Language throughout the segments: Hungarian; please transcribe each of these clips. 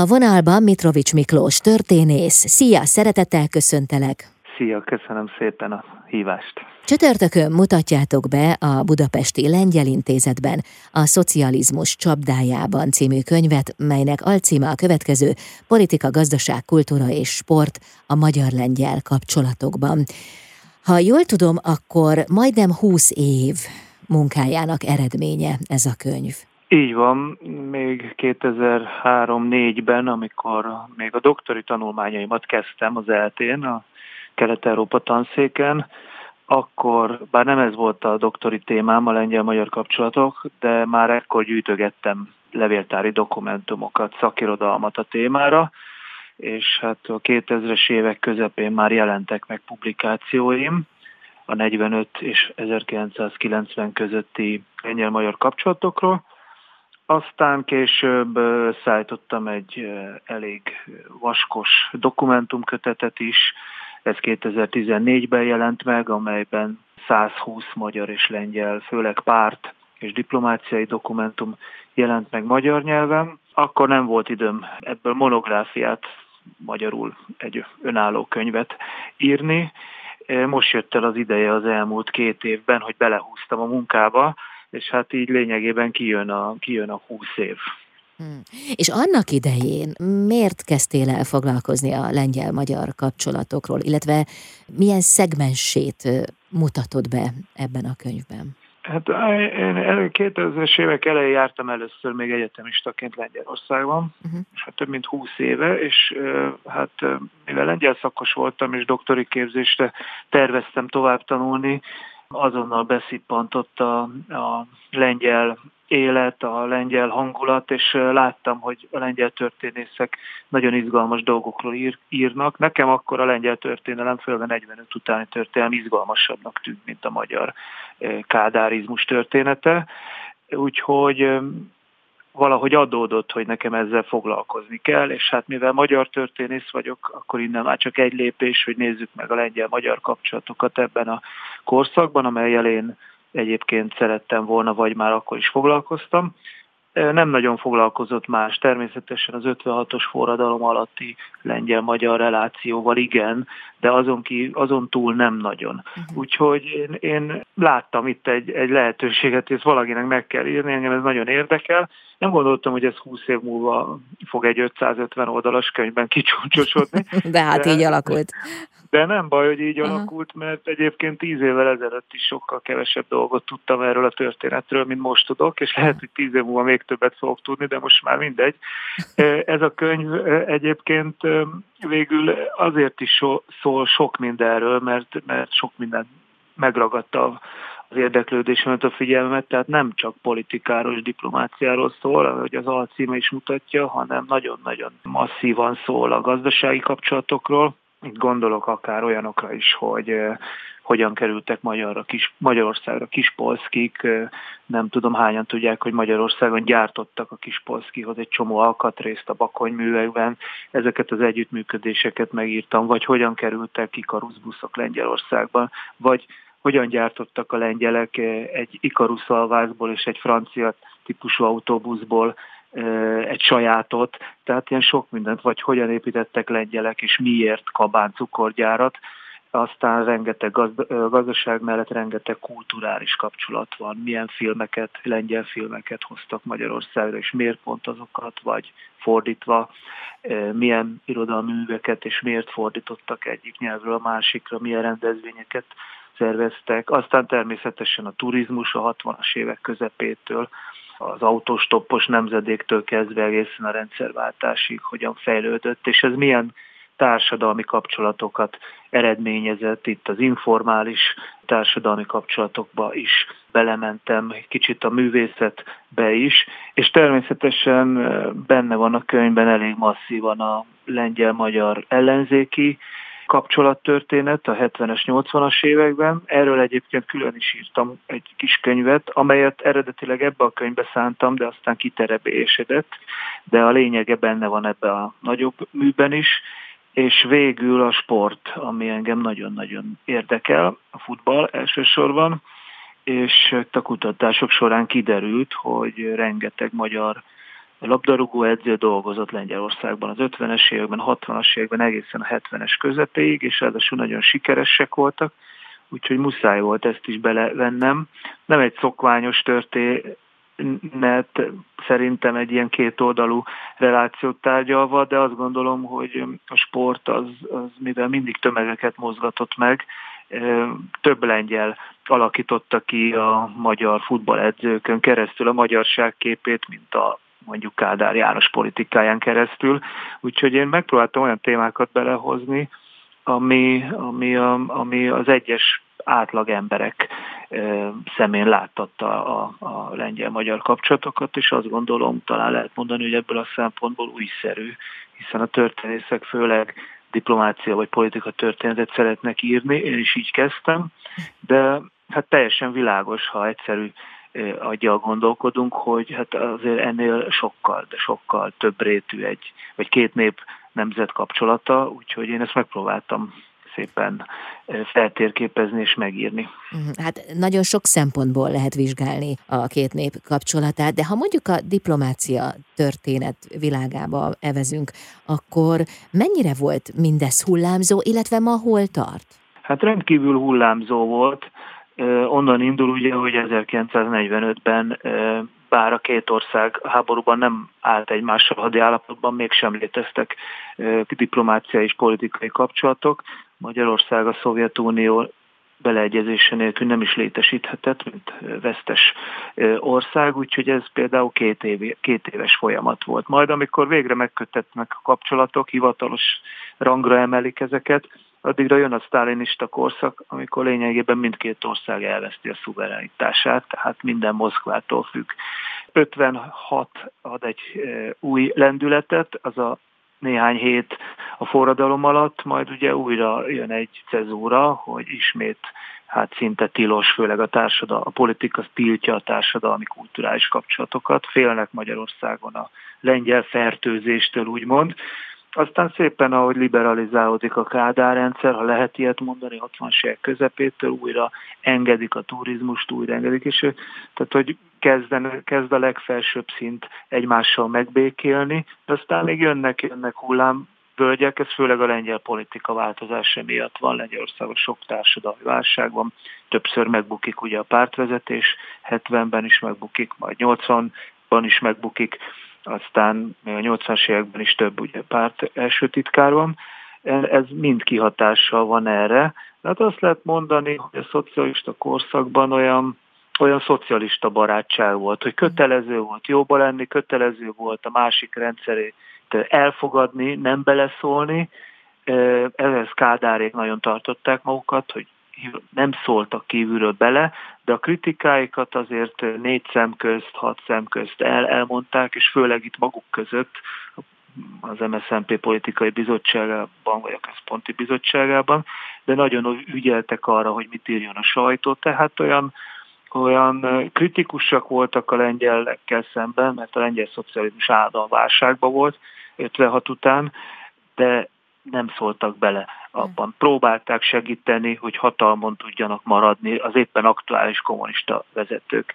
A vonalban Mitrovics Miklós, történész. Szia, szeretettel köszöntelek! Szia, köszönöm szépen a hívást! Csütörtökön mutatjátok be a Budapesti Lengyel Intézetben a Szocializmus csapdájában című könyvet, melynek alcíme a következő Politika, gazdaság, kultúra és sport a magyar-lengyel kapcsolatokban. Ha jól tudom, akkor majdnem 20 év munkájának eredménye ez a könyv. Így van, még 2003-4-ben, amikor még a doktori tanulmányaimat kezdtem az eltén, a Kelet-Európa tanszéken, akkor, bár nem ez volt a doktori témám, a lengyel-magyar kapcsolatok, de már ekkor gyűjtögettem levéltári dokumentumokat, szakirodalmat a témára, és hát a 2000-es évek közepén már jelentek meg publikációim a 45 és 1990 közötti lengyel-magyar kapcsolatokról. Aztán később szállítottam egy elég vaskos dokumentumkötetet is, ez 2014-ben jelent meg, amelyben 120 magyar és lengyel, főleg párt és diplomáciai dokumentum jelent meg magyar nyelven. Akkor nem volt időm ebből monográfiát, magyarul egy önálló könyvet írni. Most jött el az ideje az elmúlt két évben, hogy belehúztam a munkába, és hát így lényegében kijön a, kijön a 20 év. Hmm. És annak idején miért kezdtél el foglalkozni a lengyel-magyar kapcsolatokról, illetve milyen szegmensét mutatod be ebben a könyvben? Hát én 2000-es évek elején jártam először még egyetemistaként Lengyelországban, uh-huh. és hát több mint 20 éve, és hát mivel lengyel szakos voltam, és doktori képzésre terveztem tovább tanulni, azonnal beszippantott a, a lengyel élet, a lengyel hangulat, és láttam, hogy a lengyel történészek nagyon izgalmas dolgokról ír, írnak. Nekem akkor a lengyel történelem, főleg a 45 utáni történelem izgalmasabbnak tűnt, mint a magyar kádárizmus története. Úgyhogy valahogy adódott, hogy nekem ezzel foglalkozni kell, és hát mivel magyar történész vagyok, akkor innen már csak egy lépés, hogy nézzük meg a lengyel-magyar kapcsolatokat ebben a korszakban, amelyel én egyébként szerettem volna, vagy már akkor is foglalkoztam. Nem nagyon foglalkozott más, természetesen az 56-os forradalom alatti lengyel-magyar relációval igen, de azon, ki, azon túl nem nagyon. Uh-huh. Úgyhogy én, én láttam itt egy, egy lehetőséget, ezt valakinek meg kell írni, engem ez nagyon érdekel. Nem gondoltam, hogy ez 20 év múlva fog egy 550 oldalas könyvben kicsúcsosodni. de hát de, így alakult. De nem baj, hogy így uh-huh. alakult, mert egyébként tíz évvel ezelőtt is sokkal kevesebb dolgot tudtam erről a történetről, mint most tudok, és lehet, hogy tíz év múlva még többet fogok tudni, de most már mindegy. Ez a könyv egyébként végül azért is so, szól sok mindenről, mert, mert sok minden megragadta az érdeklődésemet, a figyelmet, tehát nem csak politikáról és diplomáciáról szól, ahogy az alcíme is mutatja, hanem nagyon-nagyon masszívan szól a gazdasági kapcsolatokról, itt gondolok akár olyanokra is, hogy hogyan kerültek Magyarra, kis, Magyarországra kispolszkik, nem tudom hányan tudják, hogy Magyarországon gyártottak a kispolszkihoz egy csomó alkatrészt a bakonyművekben, ezeket az együttműködéseket megírtam, vagy hogyan kerültek Ikarusz buszok Lengyelországban, vagy hogyan gyártottak a lengyelek egy Ikarusz alvászból és egy francia típusú autóbuszból egy sajátot, tehát ilyen sok mindent, vagy hogyan építettek lengyelek, és miért kabán cukorgyárat, aztán rengeteg gazdaság mellett rengeteg kulturális kapcsolat van, milyen filmeket, lengyel filmeket hoztak Magyarországra, és miért pont azokat, vagy fordítva, milyen irodalmi műveket, és miért fordítottak egyik nyelvről a másikra, milyen rendezvényeket szerveztek. Aztán természetesen a turizmus a 60-as évek közepétől, az autostoppos nemzedéktől kezdve egészen a rendszerváltásig hogyan fejlődött, és ez milyen társadalmi kapcsolatokat eredményezett, itt az informális társadalmi kapcsolatokba is. Belementem, kicsit a művészetbe is, és természetesen benne van a könyvben elég masszívan a lengyel-magyar ellenzéki kapcsolattörténet a 70-es, 80-as években. Erről egyébként külön is írtam egy kis könyvet, amelyet eredetileg ebbe a könyvbe szántam, de aztán kiterebésedett, de a lényege benne van ebbe a nagyobb műben is, és végül a sport, ami engem nagyon-nagyon érdekel, a futball elsősorban, és a kutatások során kiderült, hogy rengeteg magyar labdarúgó edző dolgozott Lengyelországban az 50-es években, 60-as években, egészen a 70-es közepéig, és ráadásul nagyon sikeresek voltak, úgyhogy muszáj volt ezt is belevennem. Nem egy szokványos történet, szerintem egy ilyen kétoldalú relációt tárgyalva, de azt gondolom, hogy a sport az, az mivel mindig tömegeket mozgatott meg, több lengyel alakította ki a magyar futballedzőkön keresztül a magyarság képét, mint a mondjuk Kádár János politikáján keresztül. Úgyhogy én megpróbáltam olyan témákat belehozni, ami, ami, a, ami az egyes átlag emberek szemén láttatta a, a lengyel-magyar kapcsolatokat, és azt gondolom, talán lehet mondani, hogy ebből a szempontból újszerű, hiszen a történészek főleg diplomácia vagy politika történetet szeretnek írni, én is így kezdtem, de hát teljesen világos, ha egyszerű aggyal gondolkodunk, hogy hát azért ennél sokkal, de sokkal több rétű egy, vagy két nép nemzet kapcsolata, úgyhogy én ezt megpróbáltam szépen feltérképezni és megírni. Mhm, hát nagyon sok szempontból lehet vizsgálni a két nép kapcsolatát, de ha mondjuk a diplomácia történet világába evezünk, akkor mennyire volt mindez hullámzó, illetve ma hol tart? Hát rendkívül hullámzó volt. Onnan indul ugye, hogy 1945-ben bár a két ország háborúban nem állt egymással hadi állapotban, mégsem léteztek diplomáciai és politikai kapcsolatok. Magyarország a Szovjetunió beleegyezése nélkül nem is létesíthetett, mint vesztes ország, úgyhogy ez például két, év, két éves folyamat volt. Majd amikor végre megkötetnek a kapcsolatok, hivatalos rangra emelik ezeket, addigra jön a sztálinista korszak, amikor lényegében mindkét ország elveszti a szuverenitását, tehát minden Moszkvától függ. 56 ad egy új lendületet, az a néhány hét a forradalom alatt, majd ugye újra jön egy cezúra, hogy ismét hát szinte tilos, főleg a társadalom, a politika tiltja a társadalmi kulturális kapcsolatokat, félnek Magyarországon a lengyel fertőzéstől úgymond, aztán szépen, ahogy liberalizálódik a Kádár rendszer, ha lehet ilyet mondani, 60-as évek közepétől újra engedik a turizmust, újra engedik, és tehát, hogy kezden, kezd a legfelsőbb szint egymással megbékélni, de aztán még jönnek, jönnek hullám völgyek, ez főleg a lengyel politika változása miatt van, Lengyelországon sok társadalmi válság van, többször megbukik ugye a pártvezetés, 70-ben is megbukik, majd 80-ban is megbukik, aztán a 80-as években is több ugye, párt első titkár van, ez mind kihatással van erre. Hát azt lehet mondani, hogy a szocialista korszakban olyan, olyan szocialista barátság volt, hogy kötelező volt jóba lenni, kötelező volt a másik rendszerét elfogadni, nem beleszólni. Ehhez Kádárék nagyon tartották magukat, hogy nem szóltak kívülről bele, de a kritikáikat azért négy szem közt, hat szem közt el, elmondták, és főleg itt maguk között, az MSZNP politikai bizottságában, vagy a központi bizottságában, de nagyon ügyeltek arra, hogy mit írjon a sajtó, tehát olyan, olyan kritikusak voltak a lengyelekkel szemben, mert a lengyel szocializmus állandóan válságban volt 56 után, de nem szóltak bele abban. Próbálták segíteni, hogy hatalmon tudjanak maradni az éppen aktuális kommunista vezetők.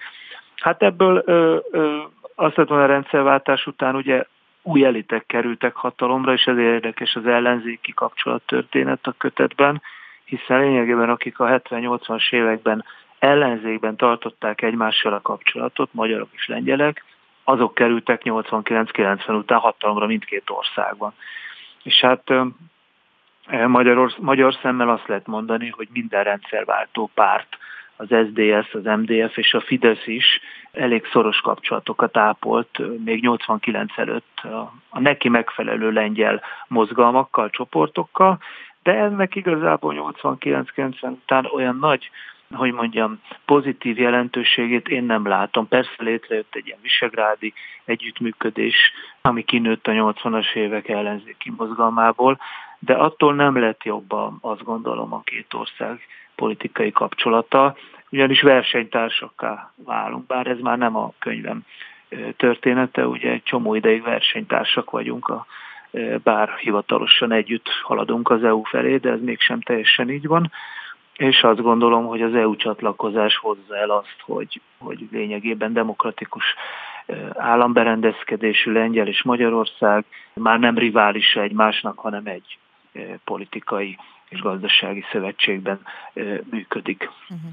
Hát ebből ö, ö, azt mondom, a rendszerváltás után ugye új elitek kerültek hatalomra, és ez érdekes az ellenzéki kapcsolat történet a kötetben, hiszen lényegében akik a 70-80-as években ellenzékben tartották egymással a kapcsolatot, magyarok és lengyelek, azok kerültek 89-90 után hatalomra mindkét országban. És hát magyar, magyar szemmel azt lehet mondani, hogy minden rendszerváltó párt, az SDS, az MDF és a Fidesz is elég szoros kapcsolatokat ápolt még 89 előtt a neki megfelelő lengyel mozgalmakkal, csoportokkal, de ennek igazából 89-90 után olyan nagy hogy mondjam, pozitív jelentőségét én nem látom. Persze létrejött egy ilyen visegrádi együttműködés, ami kinőtt a 80-as évek ellenzéki mozgalmából, de attól nem lett jobb azt gondolom a két ország politikai kapcsolata, ugyanis versenytársakká válunk, bár ez már nem a könyvem története, ugye egy csomó ideig versenytársak vagyunk, a, bár hivatalosan együtt haladunk az EU felé, de ez mégsem teljesen így van és azt gondolom, hogy az EU csatlakozás hozza el azt, hogy, hogy lényegében demokratikus államberendezkedésű Lengyel és Magyarország már nem riválisa egymásnak, hanem egy politikai és gazdasági szövetségben működik. Uh-huh.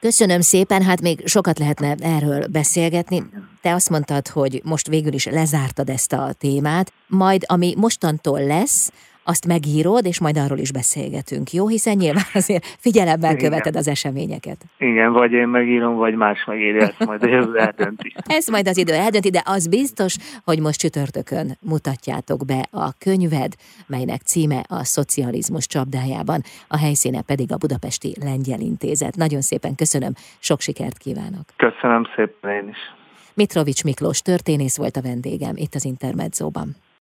Köszönöm szépen, hát még sokat lehetne erről beszélgetni. Te azt mondtad, hogy most végül is lezártad ezt a témát, majd ami mostantól lesz, azt megírod, és majd arról is beszélgetünk, jó? Hiszen nyilván azért figyelemmel Igen. követed az eseményeket. Igen, vagy én megírom, vagy más megírja, ezt majd a jövő eldönti. ezt majd az idő eldönti, de az biztos, hogy most csütörtökön mutatjátok be a könyved, melynek címe a szocializmus csapdájában, a helyszíne pedig a Budapesti Lengyel Intézet. Nagyon szépen köszönöm, sok sikert kívánok. Köszönöm szépen én is. Mitrovics Miklós történész volt a vendégem itt az Intermedzóban.